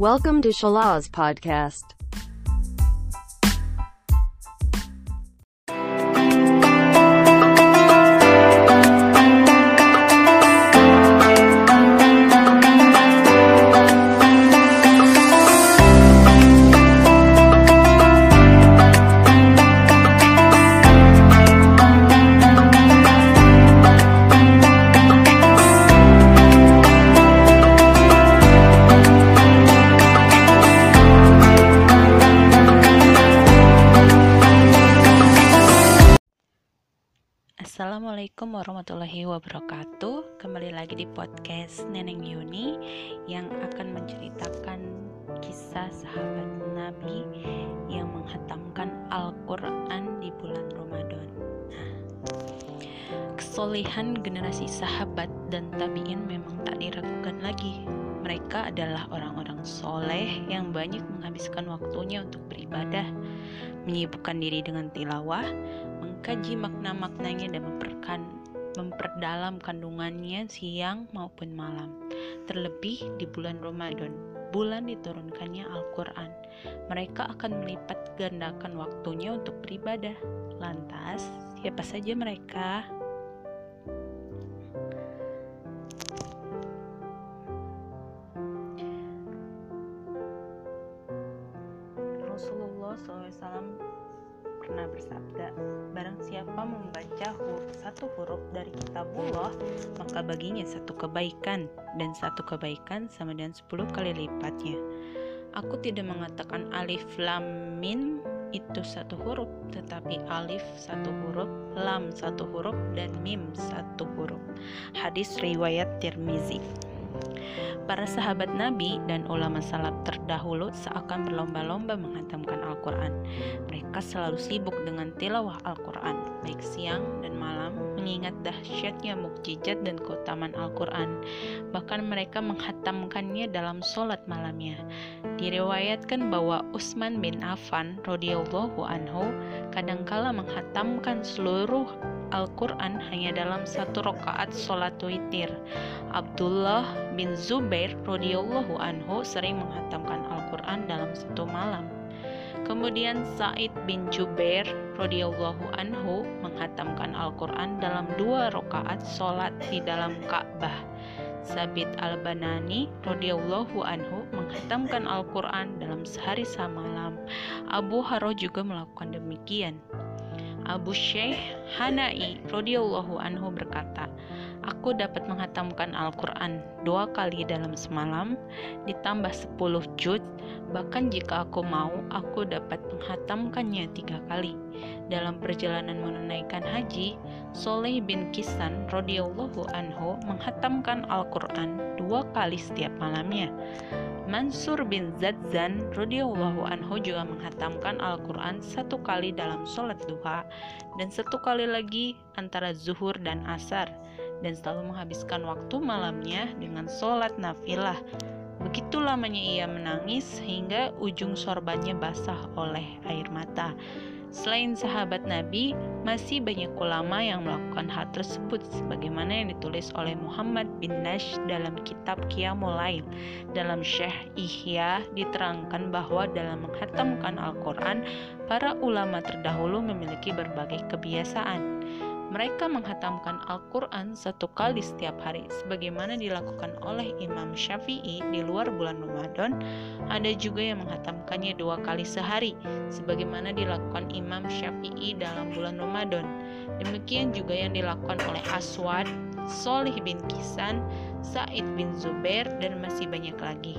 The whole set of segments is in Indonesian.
Welcome to Shalaz Podcast. Assalamualaikum warahmatullahi wabarakatuh. Kembali lagi di podcast Neneng Yuni Yang akan menceritakan kisah sahabat Nabi Yang menghatamkan Al-Quran di bulan Ramadan. Nah, Kesolehan generasi sahabat dan tabiin memang tak diragukan lagi. Mereka adalah orang-orang soleh yang banyak menghabiskan waktunya untuk beribadah Menyibukkan diri dengan tilawah mengkaji makna-maknanya dan memperkan, memperdalam kandungannya siang maupun malam. Terlebih di bulan Ramadan, bulan diturunkannya Al-Quran. Mereka akan melipat gandakan waktunya untuk beribadah. Lantas, siapa saja mereka? Barang siapa membaca huruf, satu huruf dari kitabullah, maka baginya satu kebaikan, dan satu kebaikan sama dengan sepuluh kali lipatnya. Aku tidak mengatakan alif lam min itu satu huruf, tetapi alif satu huruf, lam satu huruf, dan mim satu huruf. Hadis riwayat Tirmizi. Para sahabat Nabi dan ulama salaf terdahulu seakan berlomba-lomba menghantamkan Al-Quran. Mereka selalu sibuk dengan tilawah Al-Quran, baik siang dan malam, mengingat dahsyatnya mukjizat dan keutamaan Al-Quran. Bahkan mereka menghatamkannya dalam sholat malamnya. Diriwayatkan bahwa Utsman bin Affan radhiyallahu anhu kadangkala menghatamkan seluruh Al-Quran hanya dalam satu rakaat sholat witir. Abdullah bin Zubair radhiyallahu anhu sering menghatamkan Al-Quran dalam satu malam. Kemudian Said bin Jubair radhiyallahu anhu menghatamkan Al-Quran dalam dua rakaat sholat di dalam Ka'bah. Sabit al-Banani radhiyallahu anhu menghatamkan Al-Quran dalam sehari semalam. Abu Haro juga melakukan demikian. Abu Syekh Hanai radhiyallahu anhu berkata, Aku dapat menghatamkan Al-Quran dua kali dalam semalam, ditambah sepuluh juz, bahkan jika aku mau, aku dapat menghatamkannya tiga kali. Dalam perjalanan menunaikan haji, Soleh bin Kisan radhiyallahu anhu menghatamkan Al-Quran dua kali setiap malamnya. Mansur bin Zadzan radhiyallahu anhu juga menghatamkan Al-Quran satu kali dalam sholat duha dan satu kali lagi antara zuhur dan asar dan selalu menghabiskan waktu malamnya dengan sholat nafilah. Begitu lamanya ia menangis hingga ujung sorbannya basah oleh air mata. Selain sahabat Nabi, masih banyak ulama yang melakukan hal tersebut sebagaimana yang ditulis oleh Muhammad bin Nash dalam kitab Qiyamul Lail. Dalam Syekh Ihya diterangkan bahwa dalam menghatamkan Al-Quran, para ulama terdahulu memiliki berbagai kebiasaan. Mereka menghatamkan Al-Quran satu kali setiap hari, sebagaimana dilakukan oleh Imam Syafi'i di luar bulan Ramadan. Ada juga yang menghatamkannya dua kali sehari, sebagaimana dilakukan Imam Syafi'i dalam bulan Ramadan. Demikian juga yang dilakukan oleh Aswad, Solih bin Kisan, Said bin Zubair, dan masih banyak lagi.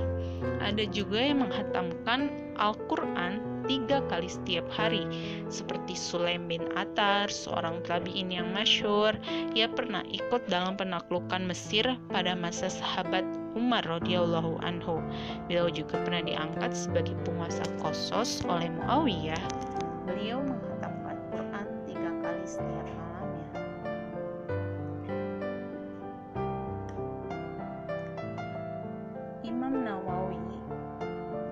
Ada juga yang menghatamkan Al-Quran tiga kali setiap hari. Seperti Sulaim bin Atar seorang tabi'in yang masyur ia pernah ikut dalam penaklukan Mesir pada masa sahabat Umar radhiyallahu anhu. Beliau juga pernah diangkat sebagai penguasa Kosos oleh Muawiyah. Beliau menghatamkan Quran tiga kali setiap malamnya. Imam Nawawi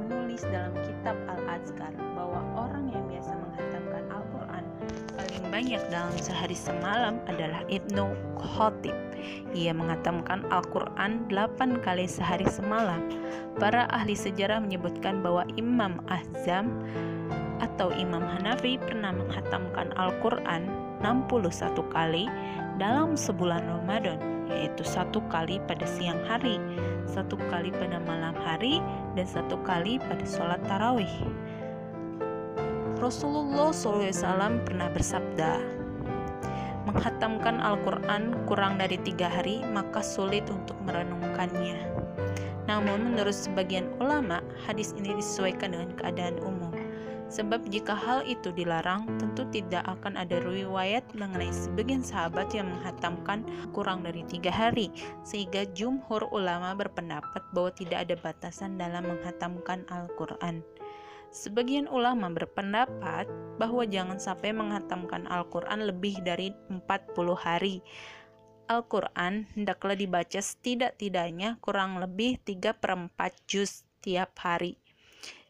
menulis dalam kitab Al-Azkar bahwa orang yang biasa menghatamkan Al-Quran paling banyak dalam sehari semalam adalah Ibnu Khotib. Ia menghatamkan Al-Quran 8 kali sehari semalam. Para ahli sejarah menyebutkan bahwa Imam Azam atau Imam Hanafi pernah menghatamkan Al-Quran 61 kali dalam sebulan Ramadan, yaitu satu kali pada siang hari, satu kali pada malam hari, dan satu kali pada sholat tarawih. Rasulullah SAW pernah bersabda, menghatamkan Al-Quran kurang dari tiga hari, maka sulit untuk merenungkannya. Namun, menurut sebagian ulama, hadis ini disesuaikan dengan keadaan umum. Sebab jika hal itu dilarang, tentu tidak akan ada riwayat mengenai sebagian sahabat yang menghatamkan kurang dari tiga hari, sehingga jumhur ulama berpendapat bahwa tidak ada batasan dalam menghatamkan Al-Quran. Sebagian ulama berpendapat bahwa jangan sampai menghatamkan Al-Quran lebih dari 40 hari. Al-Quran hendaklah dibaca setidak-tidaknya kurang lebih 3 per 4 juz tiap hari.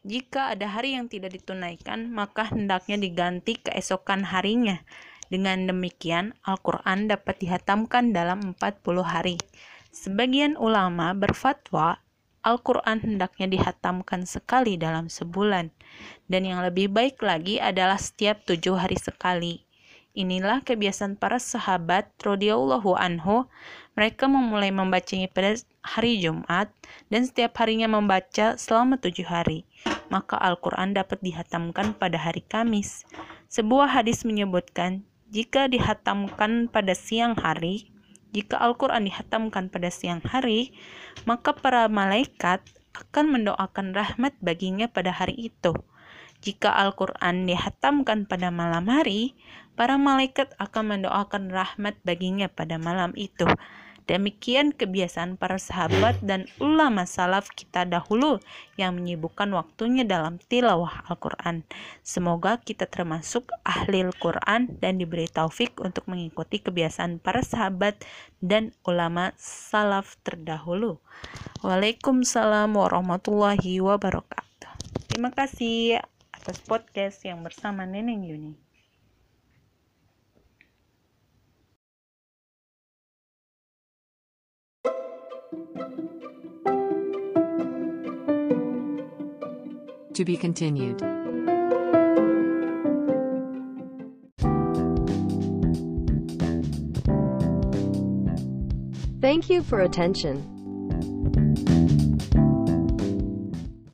Jika ada hari yang tidak ditunaikan, maka hendaknya diganti keesokan harinya. Dengan demikian, Al-Quran dapat dihatamkan dalam 40 hari. Sebagian ulama berfatwa Al-Quran hendaknya dihatamkan sekali dalam sebulan, dan yang lebih baik lagi adalah setiap tujuh hari sekali. Inilah kebiasaan para sahabat radhiyallahu anhu. Mereka memulai membacanya pada hari Jumat dan setiap harinya membaca selama tujuh hari. Maka Al-Quran dapat dihatamkan pada hari Kamis. Sebuah hadis menyebutkan, jika dihatamkan pada siang hari, jika Al-Quran dihatamkan pada siang hari, maka para malaikat akan mendoakan rahmat baginya pada hari itu. Jika Al-Quran dihatamkan pada malam hari, para malaikat akan mendoakan rahmat baginya pada malam itu. Demikian kebiasaan para sahabat dan ulama salaf kita dahulu yang menyibukkan waktunya dalam tilawah Al-Quran. Semoga kita termasuk ahli Al-Quran dan diberi taufik untuk mengikuti kebiasaan para sahabat dan ulama salaf terdahulu. Waalaikumsalam warahmatullahi wabarakatuh. Terima kasih atas podcast yang bersama Neneng Yuni. To be continued. Thank you for attention.